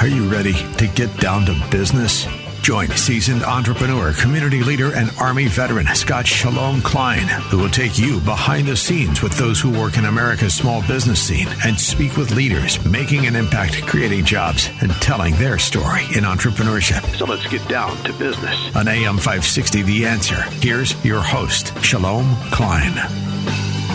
Are you ready to get down to business? Join seasoned entrepreneur, community leader, and Army veteran Scott Shalom Klein, who will take you behind the scenes with those who work in America's small business scene and speak with leaders making an impact, creating jobs, and telling their story in entrepreneurship. So let's get down to business. On AM 560, The Answer, here's your host, Shalom Klein.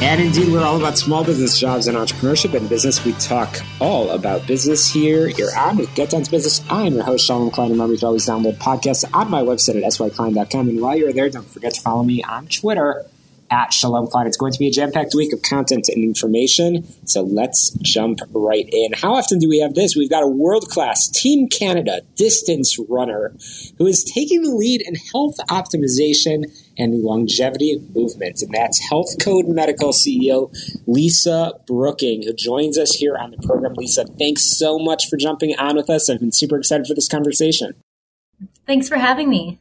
And indeed, we're all about small business jobs and entrepreneurship and business. We talk all about business here. You're on with Get Down to Business. I'm your host, Shalom Klein. And Remember, can always download podcasts on my website at syklein.com. And while you're there, don't forget to follow me on Twitter at Shalom Klein. It's going to be a jam packed week of content and information. So let's jump right in. How often do we have this? We've got a world class Team Canada distance runner who is taking the lead in health optimization and the longevity movement. And that's Health Code Medical CEO Lisa Brooking, who joins us here on the program. Lisa, thanks so much for jumping on with us. I've been super excited for this conversation. Thanks for having me.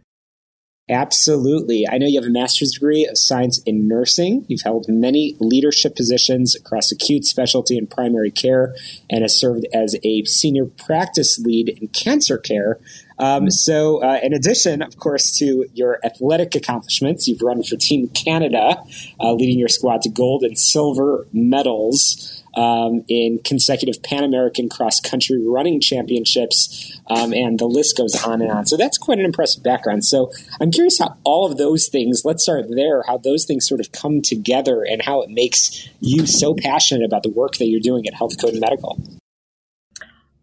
Absolutely. I know you have a master's degree of science in nursing. You've held many leadership positions across acute specialty and primary care and has served as a senior practice lead in cancer care. Um, so, uh, in addition, of course, to your athletic accomplishments, you've run for Team Canada, uh, leading your squad to gold and silver medals um, in consecutive Pan American cross country running championships, um, and the list goes on and on. So that's quite an impressive background. So I'm curious how all of those things, let's start there, how those things sort of come together and how it makes you so passionate about the work that you're doing at Health Code Medical.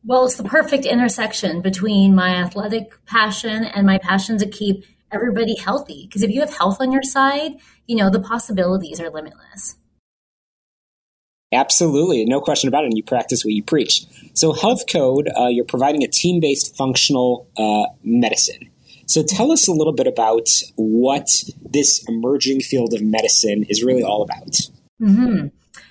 Well, it's the perfect intersection between my athletic passion and my passion to keep everybody healthy. Because if you have health on your side, you know, the possibilities are limitless. Absolutely, no question about it. And you practice what you preach. So, Health Code, uh, you're providing a team based functional uh, medicine. So, tell us a little bit about what this emerging field of medicine is really all about. Mm-hmm.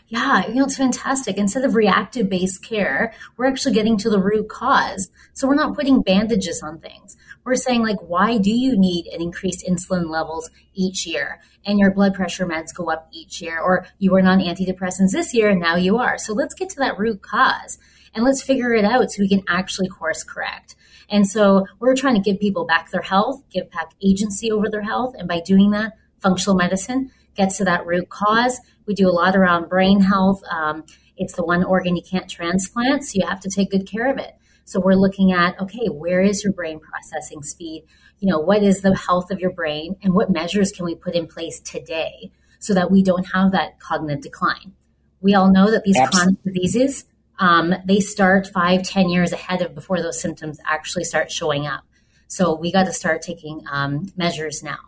Yeah, you know, it's fantastic. Instead of reactive based care, we're actually getting to the root cause. So, we're not putting bandages on things. We're saying like why do you need an increased insulin levels each year? And your blood pressure meds go up each year or you were on antidepressants this year and now you are. So let's get to that root cause and let's figure it out so we can actually course correct. And so we're trying to give people back their health give back agency over their health. And by doing that functional medicine gets to that root cause we do a lot around brain health um, it's the one organ you can't transplant so you have to take good care of it so we're looking at, okay, where is your brain processing speed? You know, what is the health of your brain and what measures can we put in place today so that we don't have that cognitive decline? We all know that these Absolutely. chronic diseases, um, they start five, ten years ahead of before those symptoms actually start showing up. So we got to start taking um, measures now.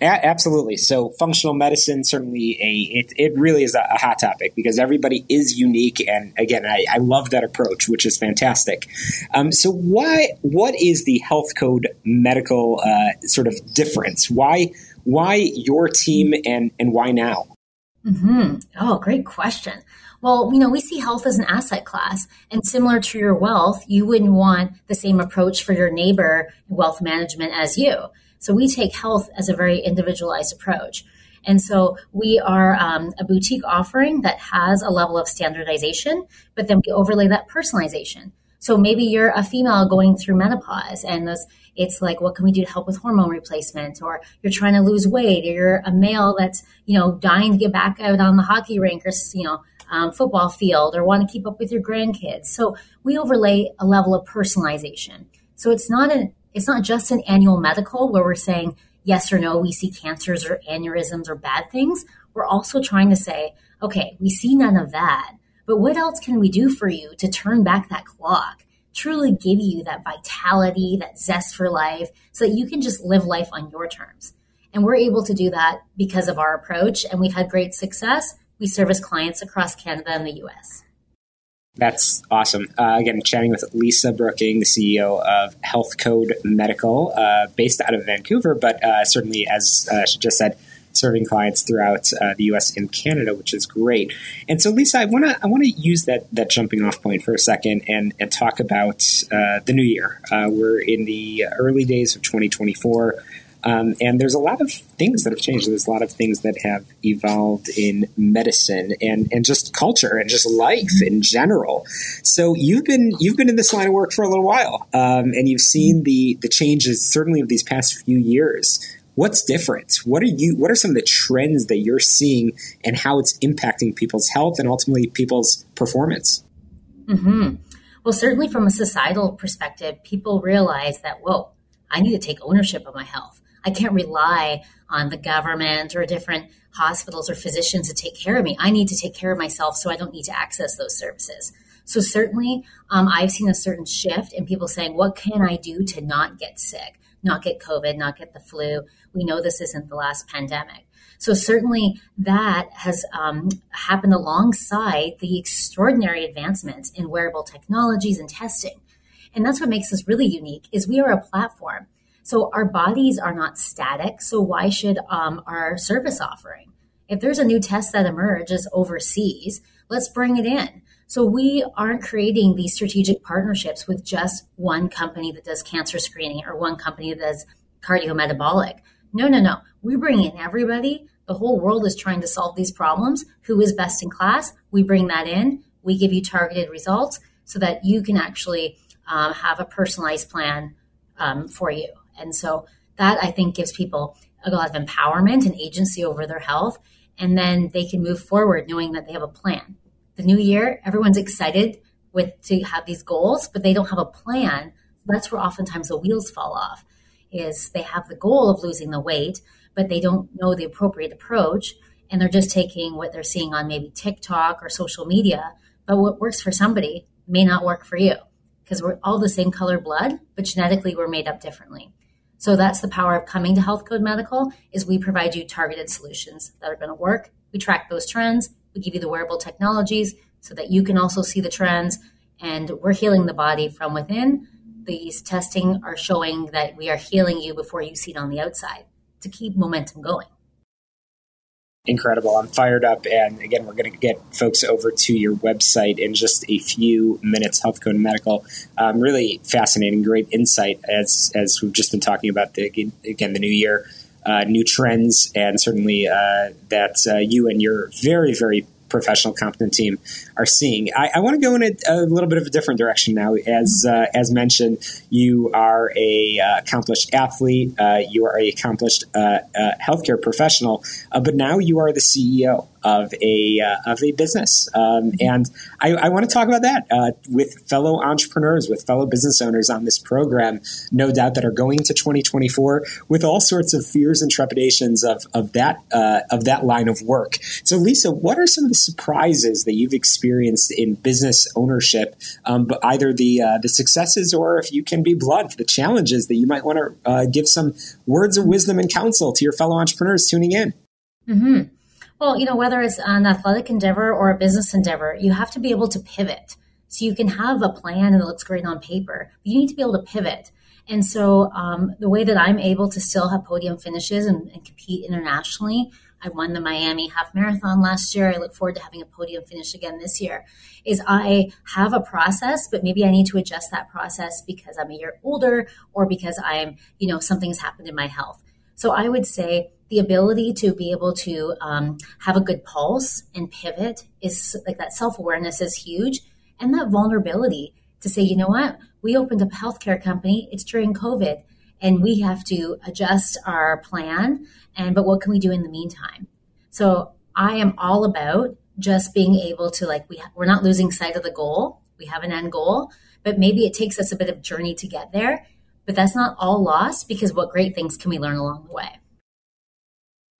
A- absolutely. So functional medicine certainly a it, it really is a, a, hot topic because everybody is unique, and again, I, I love that approach, which is fantastic. Um, so why what is the health code medical uh, sort of difference? Why why your team and and why now? Mm-hmm. Oh, great question. Well, you know, we see health as an asset class, and similar to your wealth, you wouldn't want the same approach for your neighbor wealth management as you. So we take health as a very individualized approach. And so we are um, a boutique offering that has a level of standardization, but then we overlay that personalization. So maybe you're a female going through menopause and this, it's like, what can we do to help with hormone replacement? Or you're trying to lose weight, or you're a male that's, you know, dying to get back out on the hockey rink or, you know, um, football field or want to keep up with your grandkids. So we overlay a level of personalization. So it's not an it's not just an annual medical where we're saying yes or no, we see cancers or aneurysms or bad things. We're also trying to say, okay, we see none of that, but what else can we do for you to turn back that clock? Truly give you that vitality, that zest for life, so that you can just live life on your terms. And we're able to do that because of our approach, and we've had great success. We service clients across Canada and the US. That's awesome. Uh, again, chatting with Lisa Brooking, the CEO of Health Code Medical, uh, based out of Vancouver, but uh, certainly, as uh, she just said, serving clients throughout uh, the U.S. and Canada, which is great. And so, Lisa, I want to I want to use that that jumping off point for a second and and talk about uh, the new year. we're in the early days of 2024. Um, and there's a lot of things that have changed. There's a lot of things that have evolved in medicine and, and just culture and just life in general. So you've been you've been in this line of work for a little while, um, and you've seen the the changes certainly of these past few years. What's different? What are you? What are some of the trends that you're seeing, and how it's impacting people's health and ultimately people's performance? hmm Well, certainly from a societal perspective, people realize that, whoa, I need to take ownership of my health. I can't rely on the government or different hospitals or physicians to take care of me. I need to take care of myself so I don't need to access those services. So, certainly, um, I've seen a certain shift in people saying, What can I do to not get sick, not get COVID, not get the flu? We know this isn't the last pandemic. So certainly that has um, happened alongside the extraordinary advancements in wearable technologies and testing. And that's what makes us really unique is we are a platform. So our bodies are not static. So why should um, our service offering? If there's a new test that emerges overseas, let's bring it in. So we aren't creating these strategic partnerships with just one company that does cancer screening or one company that does cardiometabolic. No, no, no. We bring in everybody. The whole world is trying to solve these problems. Who is best in class? We bring that in. We give you targeted results so that you can actually um, have a personalized plan um, for you. And so that I think gives people a lot of empowerment and agency over their health. And then they can move forward knowing that they have a plan. The new year, everyone's excited with to have these goals, but they don't have a plan. That's where oftentimes the wheels fall off. Is they have the goal of losing the weight, but they don't know the appropriate approach, and they're just taking what they're seeing on maybe TikTok or social media. But what works for somebody may not work for you because we're all the same color blood, but genetically we're made up differently. So that's the power of coming to Health Code Medical is we provide you targeted solutions that are going to work. We track those trends. We give you the wearable technologies so that you can also see the trends and we're healing the body from within. These testing are showing that we are healing you before you see it on the outside to keep momentum going incredible. I'm fired up. And again, we're going to get folks over to your website in just a few minutes. Health Code Medical, um, really fascinating, great insight as as we've just been talking about the again the new year, uh, new trends, and certainly uh, that uh, you and your very very professional, competent team are seeing. I, I want to go in a, a, little bit of a different direction now. As uh, as mentioned, you are a uh, accomplished athlete. Uh, you are a accomplished uh, uh, healthcare professional, but now you are the CEO of a uh, of a business. Um, and I, I want to talk about that uh, with fellow entrepreneurs, with fellow business owners on this program. No doubt that are going to 2024 with all sorts of fears and trepidations of of that uh, of that line of work. So, Lisa, what are some of the surprises that you've experienced in business ownership? Um, but either the uh, the successes or, if you can be blunt, the challenges that you might want to uh, give some words of wisdom and counsel to your fellow entrepreneurs tuning in. Mm-hmm. Well, you know, whether it's an athletic endeavor or a business endeavor, you have to be able to pivot. So you can have a plan and it looks great on paper, but you need to be able to pivot. And so um, the way that I'm able to still have podium finishes and, and, compete internationally, I won the Miami half marathon last year. I look forward to having a podium finish again this year. Is I have a process, but maybe I need to adjust that process because I'm a year older or because I'm, you know, something's happened in my health. So I would say the ability to be able to um, have a good pulse and pivot is like that self awareness is huge. And that vulnerability to say, you know what, we opened up a healthcare company, it's during COVID, and we have to adjust our plan. And but what can we do in the meantime? So I am all about just being able to like we ha- we're not losing sight of the goal. We have an end goal, but maybe it takes us a bit of journey to get there. But that's not all lost because what great things can we learn along the way?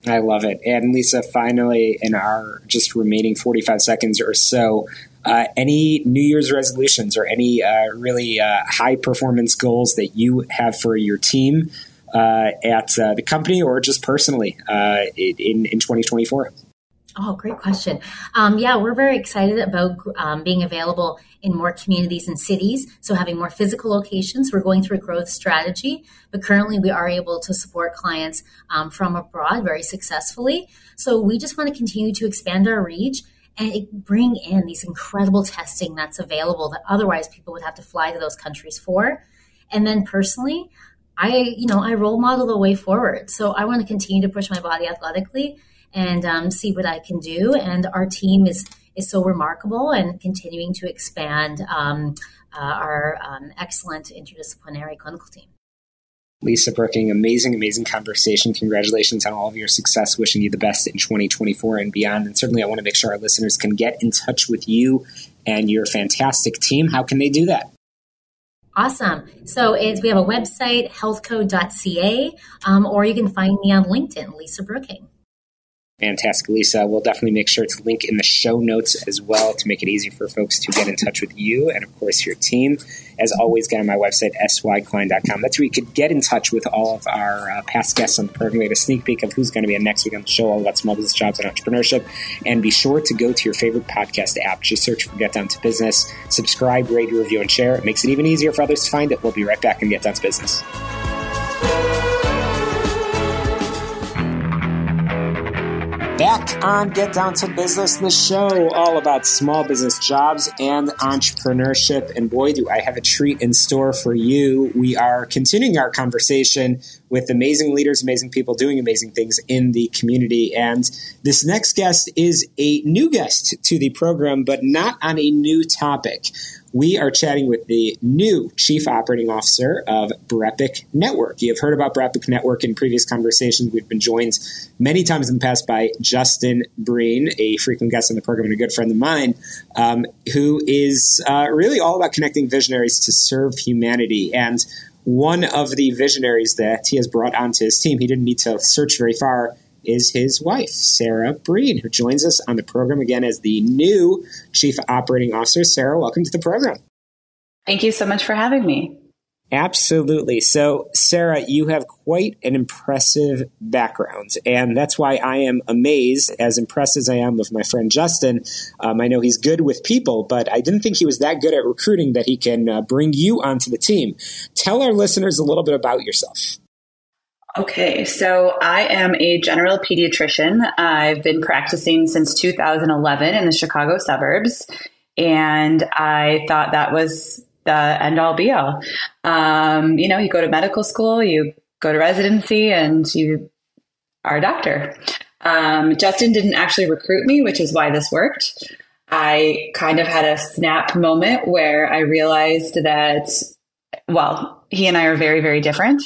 I love it. And Lisa, finally, in our just remaining 45 seconds or so, uh, any New Year's resolutions or any uh, really uh, high performance goals that you have for your team uh, at uh, the company or just personally uh, in, in 2024? Oh, great question. Um, yeah, we're very excited about um, being available in more communities and cities. So having more physical locations, we're going through a growth strategy, but currently we are able to support clients um, from abroad very successfully. So we just want to continue to expand our reach and bring in these incredible testing that's available that otherwise people would have to fly to those countries for. And then personally, I, you know, I role model the way forward. So I want to continue to push my body athletically and um, see what I can do. And our team is is so remarkable and continuing to expand um, uh, our um, excellent interdisciplinary clinical team. Lisa Brooking, amazing, amazing conversation. Congratulations on all of your success. Wishing you the best in 2024 and beyond. And certainly, I want to make sure our listeners can get in touch with you and your fantastic team. How can they do that? Awesome. So it's, we have a website, healthcode.ca, um, or you can find me on LinkedIn, Lisa Brooking. Fantastic, Lisa. We'll definitely make sure to link in the show notes as well to make it easy for folks to get in touch with you and, of course, your team. As always, get on my website, syklein.com. That's where you could get in touch with all of our uh, past guests on the program. We have a sneak peek of who's going to be on next week on the show, all about small business jobs and entrepreneurship. And be sure to go to your favorite podcast app. Just search for Get Down to Business. Subscribe, rate, review, and share. It makes it even easier for others to find it. We'll be right back and Get Down to Business. Back on Get Down to Business, the show all about small business jobs and entrepreneurship. And boy, do I have a treat in store for you. We are continuing our conversation with amazing leaders, amazing people doing amazing things in the community. And this next guest is a new guest to the program, but not on a new topic we are chatting with the new Chief Operating Officer of Brepic Network. You have heard about Brepic Network in previous conversations. We've been joined many times in the past by Justin Breen, a frequent guest on the program and a good friend of mine, um, who is uh, really all about connecting visionaries to serve humanity. And one of the visionaries that he has brought onto his team, he didn't need to search very far is his wife, Sarah Breen, who joins us on the program again as the new Chief Operating Officer. Sarah, welcome to the program. Thank you so much for having me. Absolutely. So, Sarah, you have quite an impressive background, and that's why I am amazed, as impressed as I am with my friend Justin. Um, I know he's good with people, but I didn't think he was that good at recruiting that he can uh, bring you onto the team. Tell our listeners a little bit about yourself. Okay, so I am a general pediatrician. I've been practicing since 2011 in the Chicago suburbs, and I thought that was the end all be all. Um, you know, you go to medical school, you go to residency, and you are a doctor. Um, Justin didn't actually recruit me, which is why this worked. I kind of had a snap moment where I realized that, well, he and I are very, very different.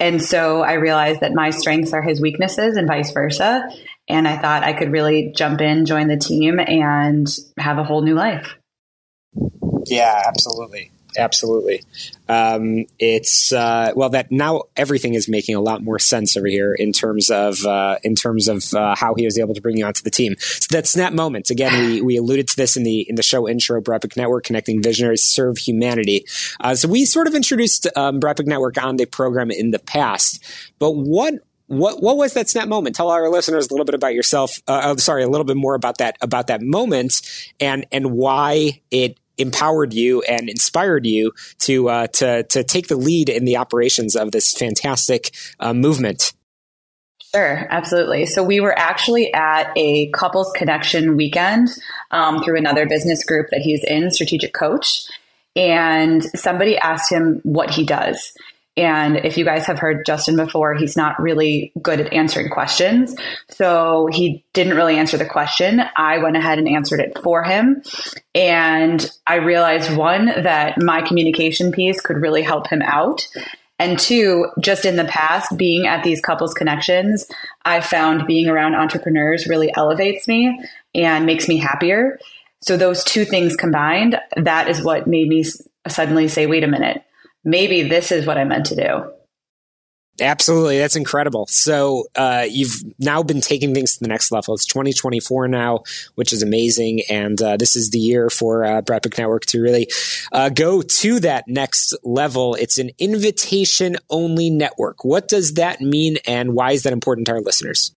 And so I realized that my strengths are his weaknesses and vice versa. And I thought I could really jump in, join the team, and have a whole new life. Yeah, absolutely. Absolutely. Um, it's uh, well that now everything is making a lot more sense over here in terms of uh, in terms of uh, how he was able to bring you onto the team. So that snap moment again. We, we alluded to this in the in the show intro. Brepic Network connecting visionaries serve humanity. Uh, so we sort of introduced um, Brepic Network on the program in the past, but what what what was that snap moment? Tell our listeners a little bit about yourself. Uh, oh, sorry, a little bit more about that about that moment and and why it empowered you and inspired you to uh, to to take the lead in the operations of this fantastic uh, movement. Sure, absolutely. So we were actually at a couples connection weekend um, through another business group that he's in, Strategic Coach, and somebody asked him what he does. And if you guys have heard Justin before, he's not really good at answering questions. So he didn't really answer the question. I went ahead and answered it for him. And I realized one, that my communication piece could really help him out. And two, just in the past, being at these couples connections, I found being around entrepreneurs really elevates me and makes me happier. So those two things combined, that is what made me suddenly say, wait a minute maybe this is what I meant to do. Absolutely, that's incredible. So uh, you've now been taking things to the next level. It's 2024 now, which is amazing, and uh, this is the year for uh, Network to really uh, go to that next level. It's an invitation-only network. What does that mean, and why is that important to our listeners?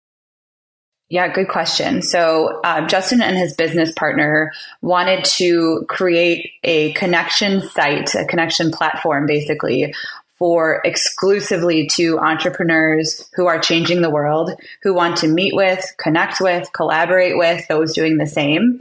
Yeah, good question. So, uh, Justin and his business partner wanted to create a connection site, a connection platform, basically, for exclusively to entrepreneurs who are changing the world, who want to meet with, connect with, collaborate with those doing the same.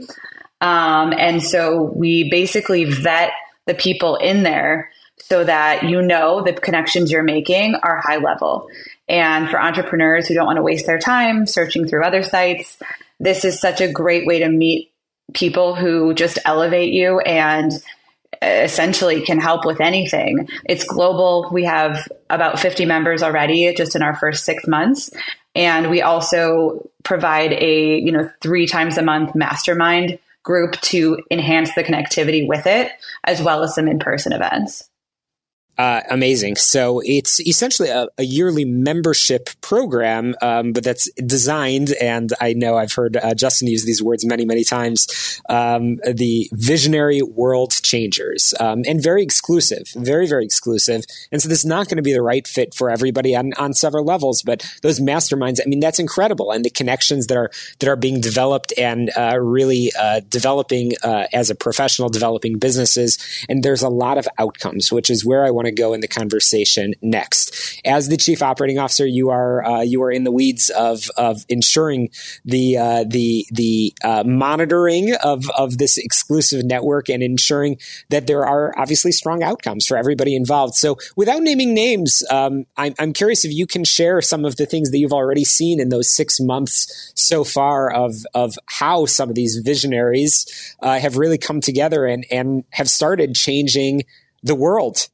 Um, and so we basically vet the people in there so that you know the connections you're making are high level. And for entrepreneurs who don't want to waste their time searching through other sites, this is such a great way to meet people who just elevate you and uh, essentially can help with anything. It's global. We have about 50 members already just in our first six months. And we also provide a, you know, three times a month mastermind group to enhance the connectivity with it, as well as some in person events. Uh, amazing. So it's essentially a, a yearly membership program, um, but that's designed, and I know I've heard uh, Justin use these words many, many times. Um, the visionary world changers, um, and very exclusive, very, very exclusive. And so this is not going to be the right fit for everybody on, on several levels. But those masterminds, I mean, that's incredible, and the connections that are that are being developed and uh, really uh, developing uh, as a professional, developing businesses. And there's a lot of outcomes, which is where I want want to go in the conversation next. As the chief operating officer, you are uh, you are in the weeds of of ensuring the uh, the the uh, monitoring of of this exclusive network and ensuring that there are obviously strong outcomes for everybody involved. So, without naming names, um, I'm, I'm curious if you can share some of the things that you've already seen in those six months so far of of how some of these visionaries uh, have really come together and and have started changing the world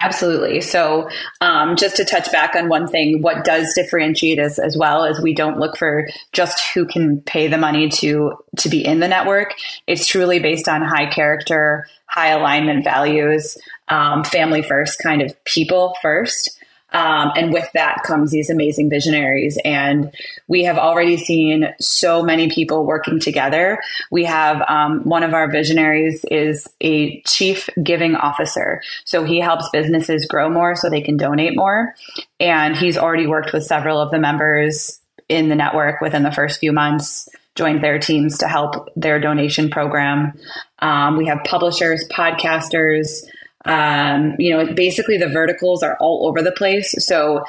Absolutely. So, um, just to touch back on one thing, what does differentiate us as well is we don't look for just who can pay the money to to be in the network. It's truly based on high character, high alignment values, um, family first kind of people first. Um, and with that comes these amazing visionaries. And we have already seen so many people working together. We have um, one of our visionaries is a chief giving officer. So he helps businesses grow more so they can donate more. And he's already worked with several of the members in the network within the first few months joined their teams to help their donation program. Um, we have publishers, podcasters, um, you know, basically the verticals are all over the place. So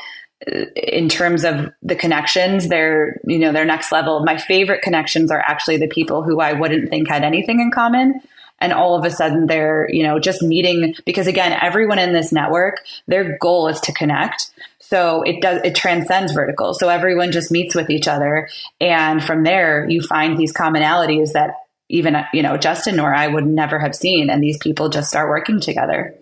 uh, in terms of the connections, they're, you know, they're next level. My favorite connections are actually the people who I wouldn't think had anything in common. And all of a sudden they're, you know, just meeting because again, everyone in this network, their goal is to connect. So it does, it transcends vertical. So everyone just meets with each other. And from there, you find these commonalities that even you know Justin or I would never have seen, and these people just start working together.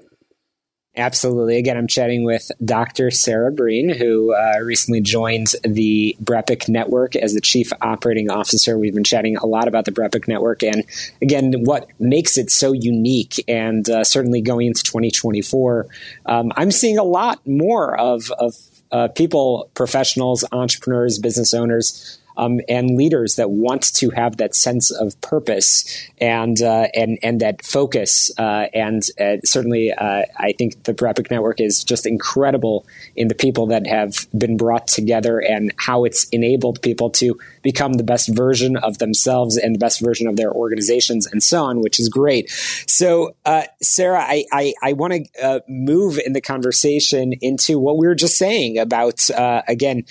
Absolutely. Again, I'm chatting with Dr. Sarah Breen, who uh, recently joined the BREPIC network as the chief operating officer. We've been chatting a lot about the BREPIC network and, again, what makes it so unique. And uh, certainly going into 2024, um, I'm seeing a lot more of, of uh, people, professionals, entrepreneurs, business owners um, and leaders that want to have that sense of purpose and uh, and and that focus. Uh, and uh, certainly, uh, I think the BREPIC Network is just incredible in the people that have been brought together and how it's enabled people to become the best version of themselves and the best version of their organizations and so on, which is great. So, uh, Sarah, I I, I want to uh, move in the conversation into what we were just saying about again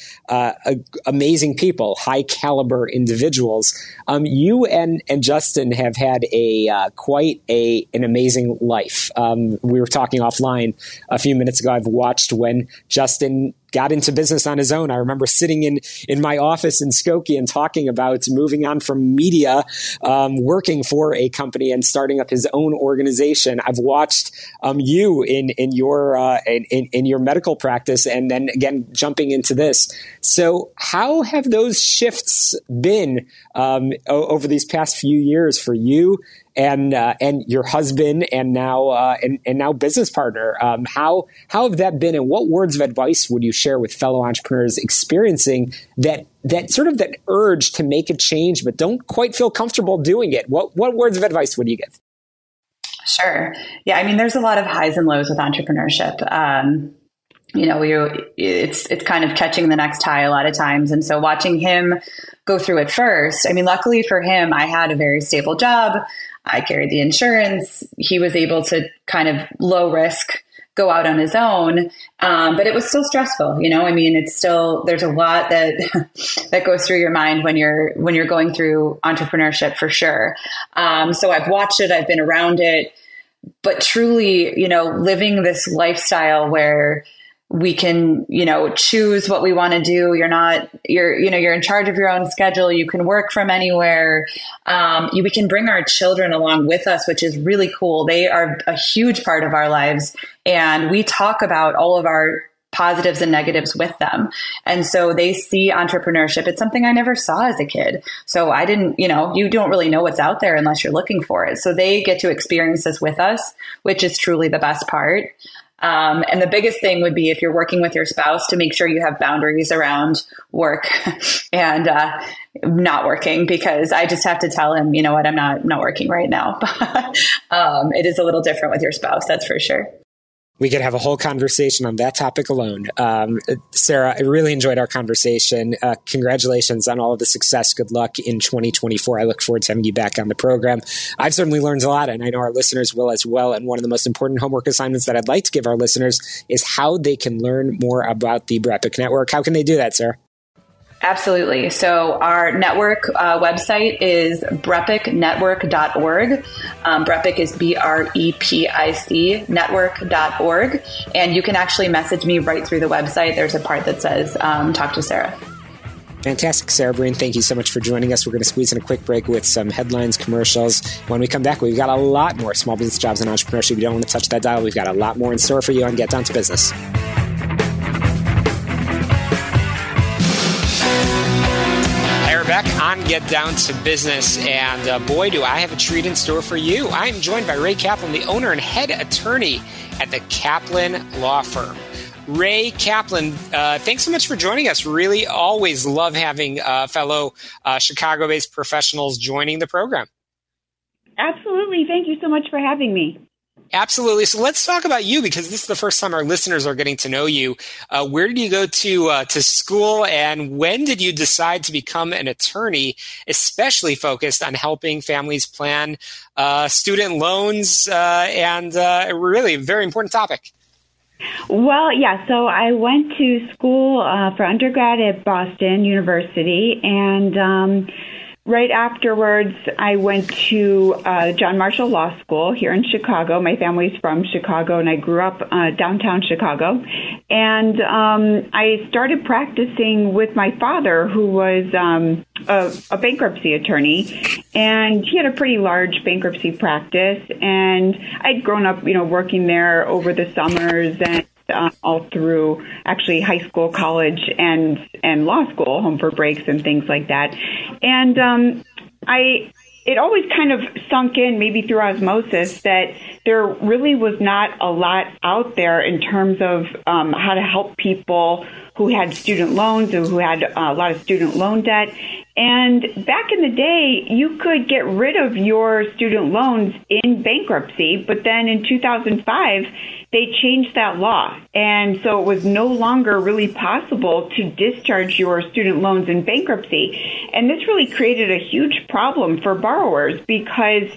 amazing people, high high caliber individuals. Um, you and and Justin have had a uh, quite a an amazing life. Um, we were talking offline a few minutes ago. I've watched when Justin got into business on his own. I remember sitting in in my office in Skokie and talking about moving on from media, um, working for a company and starting up his own organization. I've watched um, you in in your uh, in, in your medical practice, and then again jumping into this. So, how have those shifts been um, over these past few years for you and uh, and your husband and now uh, and, and now business partner. Um, how how have that been, and what words of advice would you share with fellow entrepreneurs experiencing that that sort of that urge to make a change but don't quite feel comfortable doing it? What what words of advice would you give? Sure. Yeah, I mean, there's a lot of highs and lows with entrepreneurship. Um, you know, you it's it's kind of catching the next high a lot of times, and so watching him go through it first. I mean, luckily for him, I had a very stable job. I carried the insurance. He was able to kind of low risk go out on his own. Um, but it was still stressful, you know, I mean, it's still, there's a lot that, that goes through your mind when you're, when you're going through entrepreneurship for sure. Um, so I've watched it. I've been around it. but truly, you know, living this lifestyle where we can you know choose what we want to do. You're not you're you know you're in charge of your own schedule. You can work from anywhere. Um, you, we can bring our children along with us which is really cool. They are a huge part of our lives and we talk about all of our positives and negatives with them. And so they see entrepreneurship. It's something i never saw as a kid. So i didn't you know you don't really know what's out there unless you're looking for it. So they get to experience this with us which is truly the best part um, and the biggest thing would be if you're working with your spouse to make sure you have boundaries around work and uh, not working because I just have to tell him, you know what, I'm not not working right now. um, it is a little different with your spouse, that's for sure we could have a whole conversation on that topic alone. Um, Sarah, I really enjoyed our conversation. Uh, congratulations on all of the success. Good luck in 2024. I look forward to having you back on the program. I've certainly learned a lot, and I know our listeners will as well. And one of the most important homework assignments that I'd like to give our listeners is how they can learn more about the BREPIC network. How can they do that, Sarah? Absolutely. So our network uh, website is brepicnetwork.org. Um, Brepic is B-R-E-P-I-C network.org. And you can actually message me right through the website. There's a part that says, um, talk to Sarah. Fantastic, Sarah Breen. Thank you so much for joining us. We're going to squeeze in a quick break with some headlines, commercials. When we come back, we've got a lot more small business jobs and entrepreneurship. You don't want to touch that dial. We've got a lot more in store for you on Get Down to Business. On Get Down to Business. And uh, boy, do I have a treat in store for you. I am joined by Ray Kaplan, the owner and head attorney at the Kaplan Law Firm. Ray Kaplan, uh, thanks so much for joining us. Really always love having uh, fellow uh, Chicago based professionals joining the program. Absolutely. Thank you so much for having me. Absolutely. So let's talk about you because this is the first time our listeners are getting to know you. Uh, where did you go to uh, to school, and when did you decide to become an attorney, especially focused on helping families plan uh, student loans uh, and uh, really a very important topic? Well, yeah. So I went to school uh, for undergrad at Boston University, and um, Right afterwards, I went to uh, John Marshall Law School here in Chicago. My family's from Chicago, and I grew up uh, downtown Chicago. And um, I started practicing with my father, who was um, a, a bankruptcy attorney, and he had a pretty large bankruptcy practice. And I'd grown up, you know, working there over the summers and uh, all through actually high school, college, and and law school, home for breaks and things like that. And um, I it always kind of sunk in, maybe through osmosis, that there really was not a lot out there in terms of um, how to help people who had student loans or who had a lot of student loan debt. And back in the day, you could get rid of your student loans in bankruptcy, but then in 2005, they changed that law. And so it was no longer really possible to discharge your student loans in bankruptcy. And this really created a huge problem for borrowers because,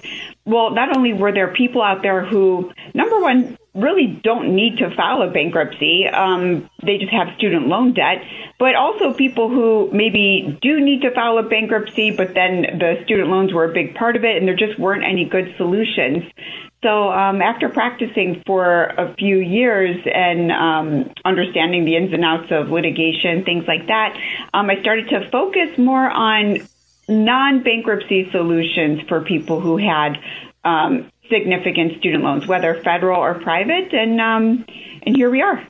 well, not only were there people out there who, number one, really don't need to file a bankruptcy. Um, they just have student loan debt. But also people who maybe do need to file a bankruptcy, but then the student loans were a big part of it and there just weren't any good solutions. So um, after practicing for a few years and um, understanding the ins and outs of litigation, things like that, um, I started to focus more on non-bankruptcy solutions for people who had um, significant student loans, whether federal or private, and um, and here we are.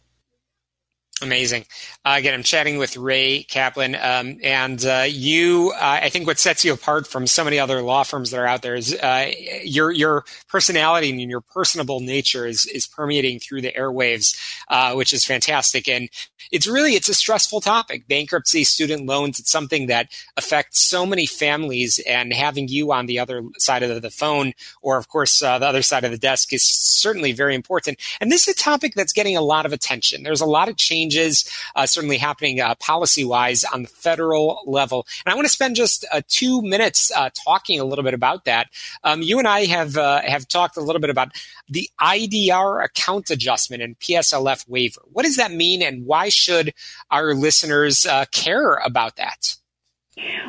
Amazing. Uh, again, I'm chatting with Ray Kaplan, um, and uh, you. Uh, I think what sets you apart from so many other law firms that are out there is uh, your your personality and your personable nature is is permeating through the airwaves, uh, which is fantastic. And it's really it's a stressful topic. Bankruptcy, student loans. It's something that affects so many families, and having you on the other side of the phone, or of course uh, the other side of the desk, is certainly very important. And this is a topic that's getting a lot of attention. There's a lot of change changes uh, certainly happening uh, policy wise on the federal level. And I want to spend just uh, two minutes uh, talking a little bit about that. Um, you and I have uh, have talked a little bit about the IDR account adjustment and PSLF waiver. What does that mean, and why should our listeners care about that?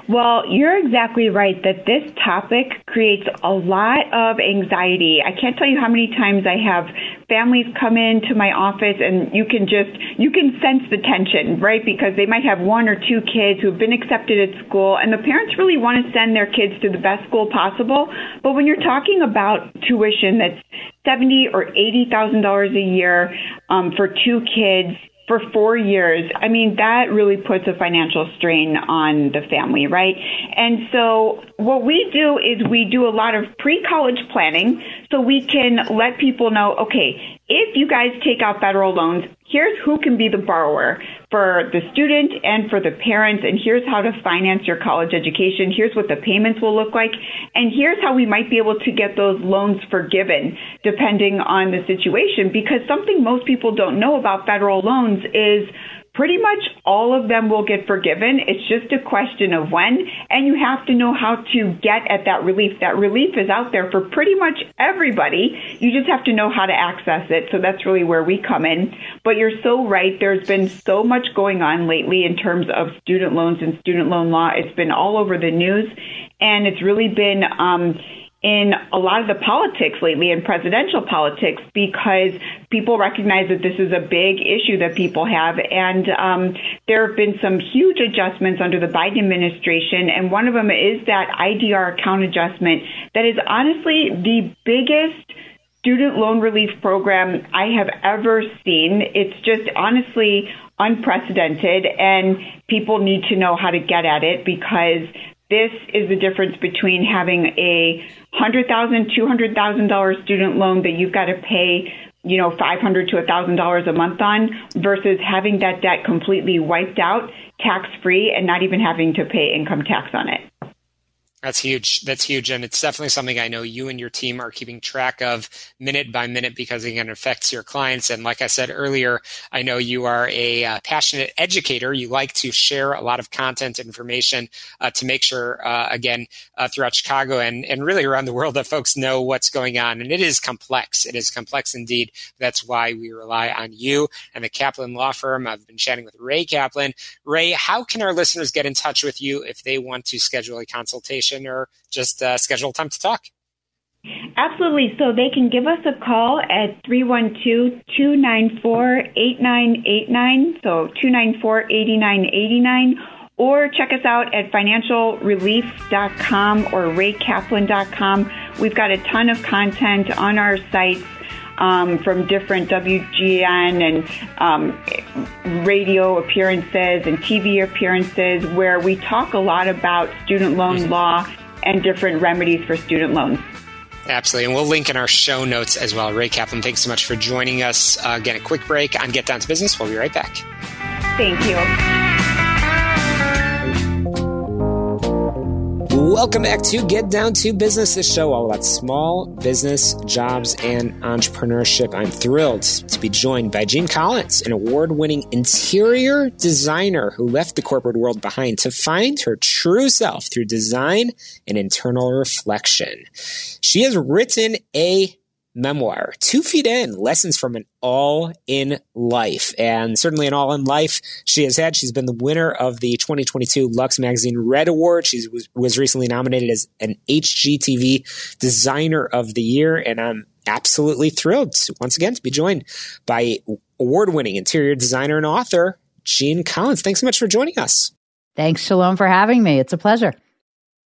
Well, you're exactly right that this topic creates a lot of anxiety. I can't tell you how many times I have families come into my office and you can just you can sense the tension, right? Because they might have one or two kids who've been accepted at school and the parents really want to send their kids to the best school possible, but when you're talking about tuition that's seventy or eighty thousand dollars a year um, for two kids for four years, I mean, that really puts a financial strain on the family, right? And so what we do is we do a lot of pre-college planning so we can let people know, okay, if you guys take out federal loans, here's who can be the borrower for the student and for the parents, and here's how to finance your college education. Here's what the payments will look like, and here's how we might be able to get those loans forgiven depending on the situation. Because something most people don't know about federal loans is pretty much all of them will get forgiven. It's just a question of when, and you have to know how to get at that relief. That relief is out there for pretty much everybody. You just have to know how to access it. So that's really where we come in. But you're so right. There's been so much going on lately in terms of student loans and student loan law. It's been all over the news, and it's really been. Um, in a lot of the politics lately in presidential politics because people recognize that this is a big issue that people have. And um, there have been some huge adjustments under the Biden administration. And one of them is that IDR account adjustment that is honestly the biggest student loan relief program I have ever seen. It's just honestly unprecedented. And people need to know how to get at it because this is the difference between having a hundred thousand, two hundred thousand dollar student loan that you've got to pay, you know, five hundred to a thousand dollars a month on, versus having that debt completely wiped out, tax free, and not even having to pay income tax on it. That's huge. That's huge. And it's definitely something I know you and your team are keeping track of minute by minute because again, it affects your clients. And like I said earlier, I know you are a uh, passionate educator. You like to share a lot of content information uh, to make sure, uh, again, uh, throughout Chicago and, and really around the world that folks know what's going on. And it is complex. It is complex indeed. That's why we rely on you and the Kaplan Law Firm. I've been chatting with Ray Kaplan. Ray, how can our listeners get in touch with you if they want to schedule a consultation? Or just uh, schedule time to talk. Absolutely. So they can give us a call at 312-294-8989, so 294-8989, or check us out at financialrelief.com or raykaplan.com. We've got a ton of content on our sites um, from different WGN and um, radio appearances and TV appearances where we talk a lot about student loan law and different remedies for student loans. Absolutely. And we'll link in our show notes as well. Ray Kaplan, thanks so much for joining us. Uh, again, a quick break on Get Down to Business. We'll be right back. Thank you. Welcome back to Get Down to Business, the show all about small business, jobs, and entrepreneurship. I'm thrilled to be joined by Jean Collins, an award winning interior designer who left the corporate world behind to find her true self through design and internal reflection. She has written a memoir, Two Feet In Lessons from an All in Life. And certainly an All in Life she has had. She's been the winner of the 2022 Luxe Magazine Red Award. She was, was recently nominated as an HGTV Designer of the Year. And I'm absolutely thrilled once again to be joined by award winning interior designer and author, Jean Collins. Thanks so much for joining us. Thanks, Shalom, for having me. It's a pleasure.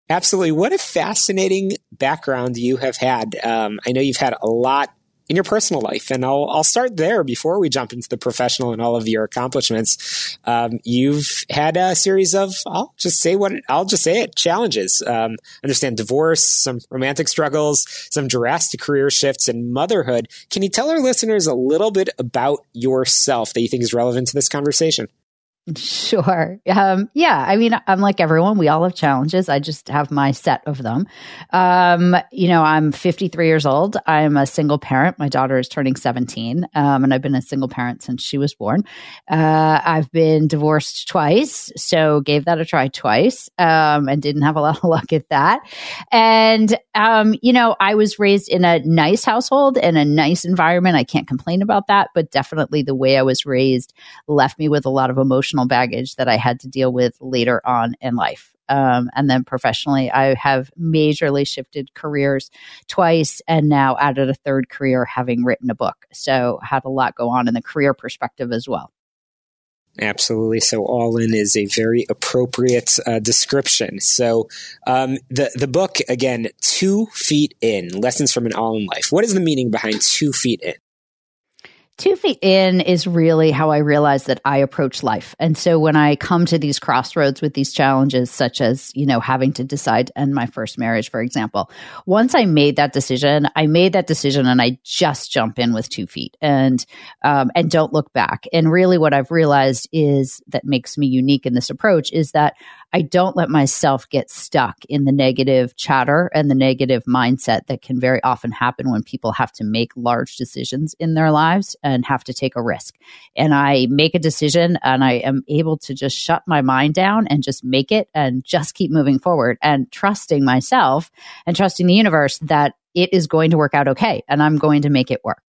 Absolutely. What a fascinating background you have had. Um, I know you've had a lot in your personal life, and I'll, I'll start there before we jump into the professional and all of your accomplishments. Um, you've had a series of, I'll just say what, I'll just say it, challenges. Um, understand divorce, some romantic struggles, some drastic career shifts, and motherhood. Can you tell our listeners a little bit about yourself that you think is relevant to this conversation? Sure. Um, yeah. I mean, I'm like everyone. We all have challenges. I just have my set of them. Um, you know, I'm 53 years old. I'm a single parent. My daughter is turning 17, um, and I've been a single parent since she was born. Uh, I've been divorced twice, so gave that a try twice, um, and didn't have a lot of luck at that. And um, you know, I was raised in a nice household and a nice environment. I can't complain about that, but definitely the way I was raised left me with a lot of emotion emotional baggage that I had to deal with later on in life. Um, and then professionally, I have majorly shifted careers twice and now added a third career having written a book. So had a lot go on in the career perspective as well. Absolutely. So, all in is a very appropriate uh, description. So, um, the the book again, two feet in, lessons from an all in life. What is the meaning behind two feet in? Two feet in is really how I realize that I approach life. And so when I come to these crossroads with these challenges, such as, you know, having to decide to end my first marriage, for example, once I made that decision, I made that decision and I just jump in with two feet and, um, and don't look back. And really what I've realized is that makes me unique in this approach is that I don't let myself get stuck in the negative chatter and the negative mindset that can very often happen when people have to make large decisions in their lives and have to take a risk. And I make a decision and I am able to just shut my mind down and just make it and just keep moving forward and trusting myself and trusting the universe that it is going to work out okay and I'm going to make it work.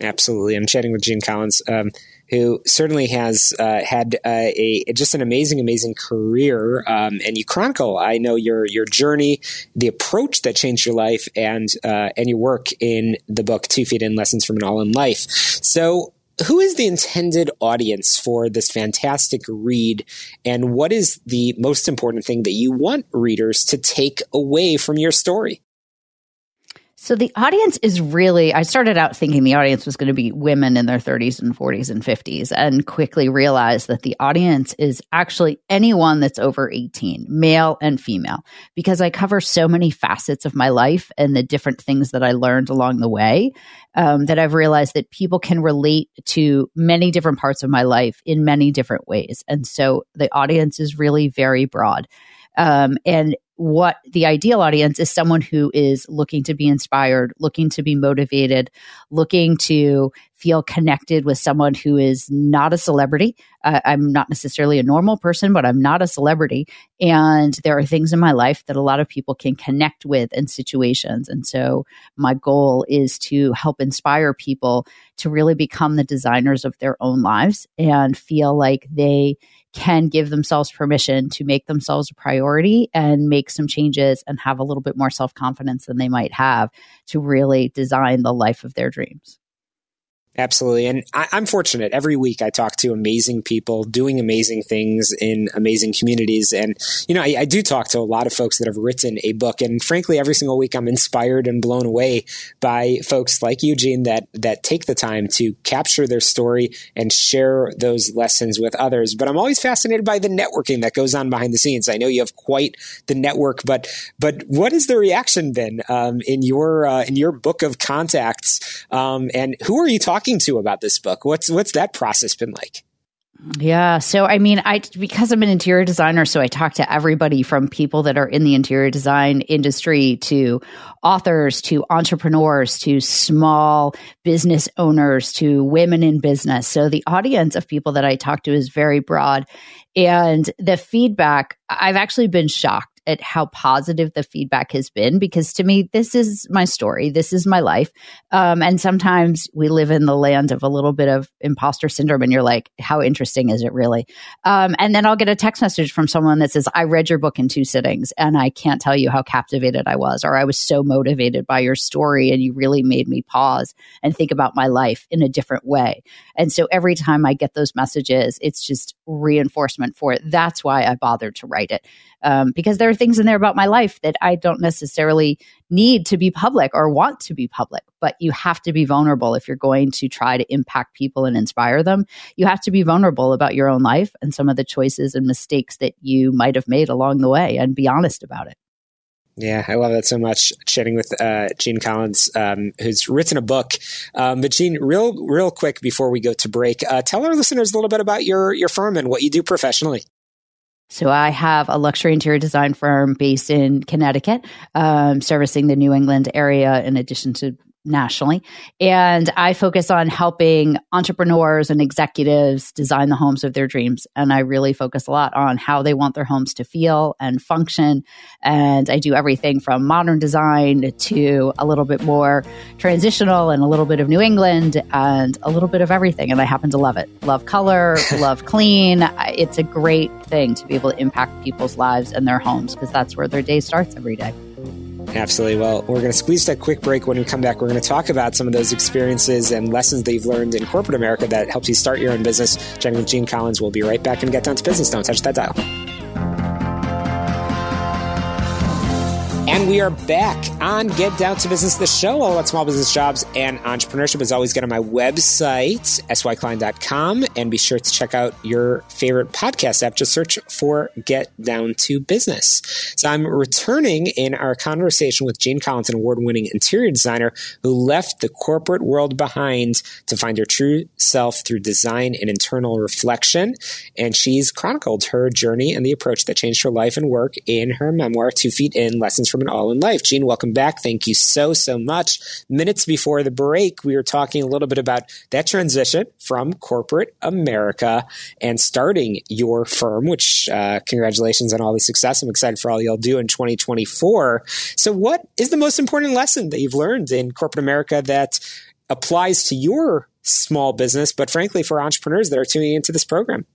Absolutely. I'm chatting with Jean Collins, um, who certainly has uh, had uh, a just an amazing, amazing career. Um, and you chronicle, I know your your journey, the approach that changed your life, and uh, and your work in the book Two Feet In: Lessons from an All in Life. So. Who is the intended audience for this fantastic read, and what is the most important thing that you want readers to take away from your story? So the audience is really, I started out thinking the audience was going to be women in their 30s and 40s and 50s, and quickly realized that the audience is actually anyone that's over 18, male and female, because I cover so many facets of my life and the different things that I learned along the way um, that I've realized that people can relate to many different parts of my life in many different ways. And so the audience is really very broad. Um, and what the ideal audience is someone who is looking to be inspired, looking to be motivated, looking to feel connected with someone who is not a celebrity. Uh, I'm not necessarily a normal person, but I'm not a celebrity. And there are things in my life that a lot of people can connect with in situations. And so my goal is to help inspire people to really become the designers of their own lives and feel like they can give themselves permission to make themselves a priority and make some changes and have a little bit more self confidence than they might have to really design the life of their dreams. Absolutely. And I, am fortunate. Every week I talk to amazing people doing amazing things in amazing communities. And, you know, I, I, do talk to a lot of folks that have written a book. And frankly, every single week I'm inspired and blown away by folks like Eugene that, that take the time to capture their story and share those lessons with others. But I'm always fascinated by the networking that goes on behind the scenes. I know you have quite the network, but, but what has the reaction been um, in your, uh, in your book of contacts? Um, and who are you talking talking to about this book? What's what's that process been like? Yeah. So, I mean, I, because I'm an interior designer, so I talk to everybody from people that are in the interior design industry to authors to entrepreneurs to small business owners to women in business. So, the audience of people that I talk to is very broad. And the feedback, I've actually been shocked at how positive the feedback has been because to me, this is my story. This is my life. Um, and sometimes we live in the land of a little bit of imposter syndrome, and you're like, how interesting is it really? Um, and then I'll get a text message from someone that says, I read your book in two sittings, and I can't tell you how captivated I was, or I was so motivated by your story, and you really made me pause and think about my life in a different way. And so every time I get those messages, it's just reinforcement for it. That's why I bothered to write it um, because there are things in there about my life that I don't necessarily need to be public or want to be public. But you have to be vulnerable if you're going to try to impact people and inspire them. You have to be vulnerable about your own life and some of the choices and mistakes that you might have made along the way and be honest about it. Yeah, I love that so much. Chatting with uh, Jean Collins, um, who's written a book. Um, but Jean, real, real quick before we go to break, uh, tell our listeners a little bit about your your firm and what you do professionally. So I have a luxury interior design firm based in Connecticut, um, servicing the New England area, in addition to nationally. And I focus on helping entrepreneurs and executives design the homes of their dreams. And I really focus a lot on how they want their homes to feel and function. And I do everything from modern design to a little bit more transitional and a little bit of New England and a little bit of everything. And I happen to love it. Love color, love clean. It's a great thing to be able to impact people's lives and their homes because that's where their day starts every day. Absolutely. Well, we're going to squeeze that quick break. When we come back, we're going to talk about some of those experiences and lessons that you've learned in corporate America that helps you start your own business. Chatting with Jean Collins. We'll be right back and get down to business. Don't touch that dial. And we are back on Get Down to Business, the show all about small business jobs and entrepreneurship. As always, get on my website, syklein.com, and be sure to check out your favorite podcast app. Just search for Get Down to Business. So I'm returning in our conversation with Jane Collins, an award winning interior designer who left the corporate world behind to find her true self through design and internal reflection. And she's chronicled her journey and the approach that changed her life and work in her memoir, Two Feet In Lessons from an All in Life. Jean, welcome back. Thank you so, so much. Minutes before the break, we were talking a little bit about that transition from corporate America and starting your firm, which uh, congratulations on all the success. I'm excited for all you'll do in 2024. So, what is the most important lesson that you've learned in corporate America that applies to your small business, but frankly, for entrepreneurs that are tuning into this program?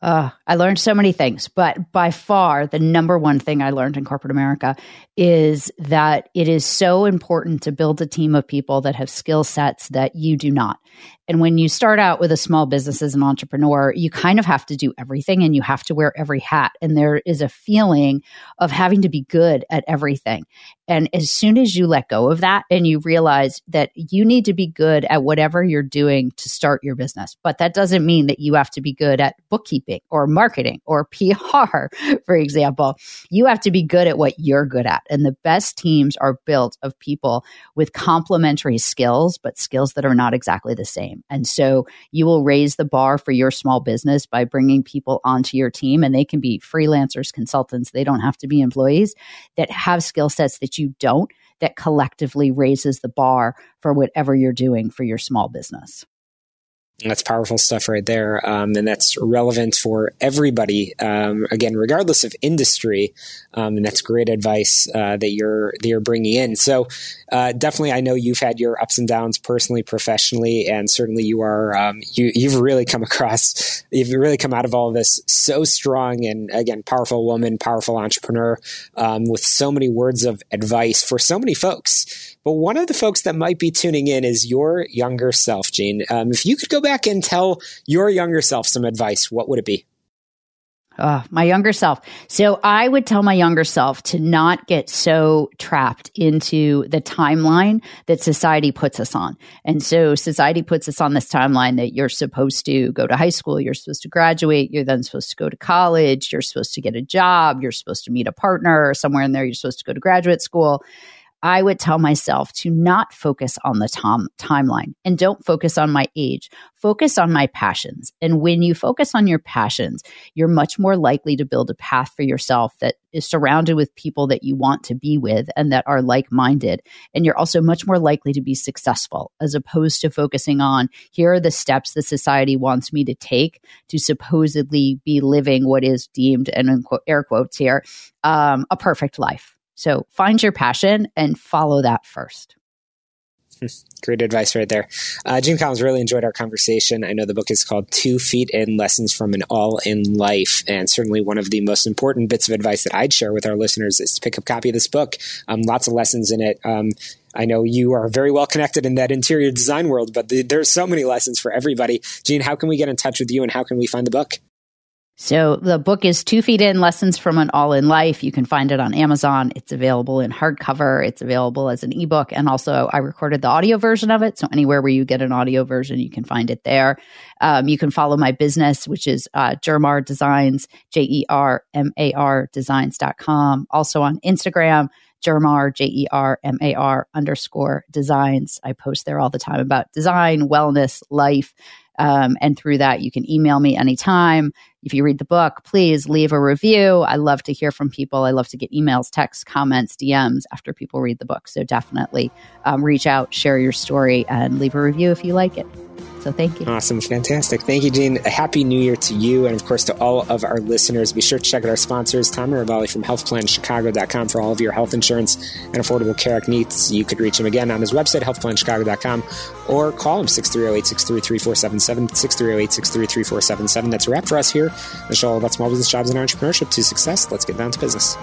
Uh, I learned so many things, but by far the number one thing I learned in corporate America is that it is so important to build a team of people that have skill sets that you do not. And when you start out with a small business as an entrepreneur, you kind of have to do everything and you have to wear every hat. And there is a feeling of having to be good at everything. And as soon as you let go of that and you realize that you need to be good at whatever you're doing to start your business, but that doesn't mean that you have to be good at bookkeeping or marketing or PR, for example. You have to be good at what you're good at. And the best teams are built of people with complementary skills, but skills that are not exactly the same. And so you will raise the bar for your small business by bringing people onto your team, and they can be freelancers, consultants, they don't have to be employees that have skill sets that you don't, that collectively raises the bar for whatever you're doing for your small business. That's powerful stuff right there. Um, and that's relevant for everybody. Um, again, regardless of industry. Um, and that's great advice, uh, that you're, that you're bringing in. So, uh, definitely, I know you've had your ups and downs personally, professionally, and certainly you are, um, you, you've really come across, you've really come out of all of this so strong and again, powerful woman, powerful entrepreneur, um, with so many words of advice for so many folks. But one of the folks that might be tuning in is your younger self, Jean. Um, if you could go back and tell your younger self some advice, what would it be? Uh, my younger self. So I would tell my younger self to not get so trapped into the timeline that society puts us on. And so society puts us on this timeline that you're supposed to go to high school, you're supposed to graduate, you're then supposed to go to college, you're supposed to get a job, you're supposed to meet a partner, somewhere in there, you're supposed to go to graduate school. I would tell myself to not focus on the tom- timeline and don't focus on my age. Focus on my passions. And when you focus on your passions, you're much more likely to build a path for yourself that is surrounded with people that you want to be with and that are like minded. And you're also much more likely to be successful as opposed to focusing on here are the steps the society wants me to take to supposedly be living what is deemed, and in air quotes here, um, a perfect life. So find your passion and follow that first. Great advice right there. Uh, Jean Collins really enjoyed our conversation. I know the book is called Two Feet in Lessons from an All in Life. And certainly one of the most important bits of advice that I'd share with our listeners is to pick up a copy of this book. Um, lots of lessons in it. Um, I know you are very well connected in that interior design world, but the, there's so many lessons for everybody. Jean, how can we get in touch with you and how can we find the book? So the book is Two Feet In Lessons from an All in Life. You can find it on Amazon. It's available in hardcover. It's available as an ebook. And also, I recorded the audio version of it. So anywhere where you get an audio version, you can find it there. Um, you can follow my business, which is uh, Jermar Designs, J E R M A R designs.com. Also on Instagram, Jermar, J E R M A R underscore designs. I post there all the time about design, wellness, life Um, and through that, you can email me anytime. If you read the book, please leave a review. I love to hear from people. I love to get emails, texts, comments, DMs after people read the book. So definitely um, reach out, share your story, and leave a review if you like it. So thank you. Awesome. Fantastic. Thank you, Jean. A happy new year to you and, of course, to all of our listeners. Be sure to check out our sponsors, Tom Mirabelli from healthplanchicago.com for all of your health insurance and affordable care needs. You could reach him again on his website, healthplanchicago.com, or call him 630-863-3477, 630-863-3477. That's a wrap for us here. The show all about small business jobs and entrepreneurship to success. Let's get down to business.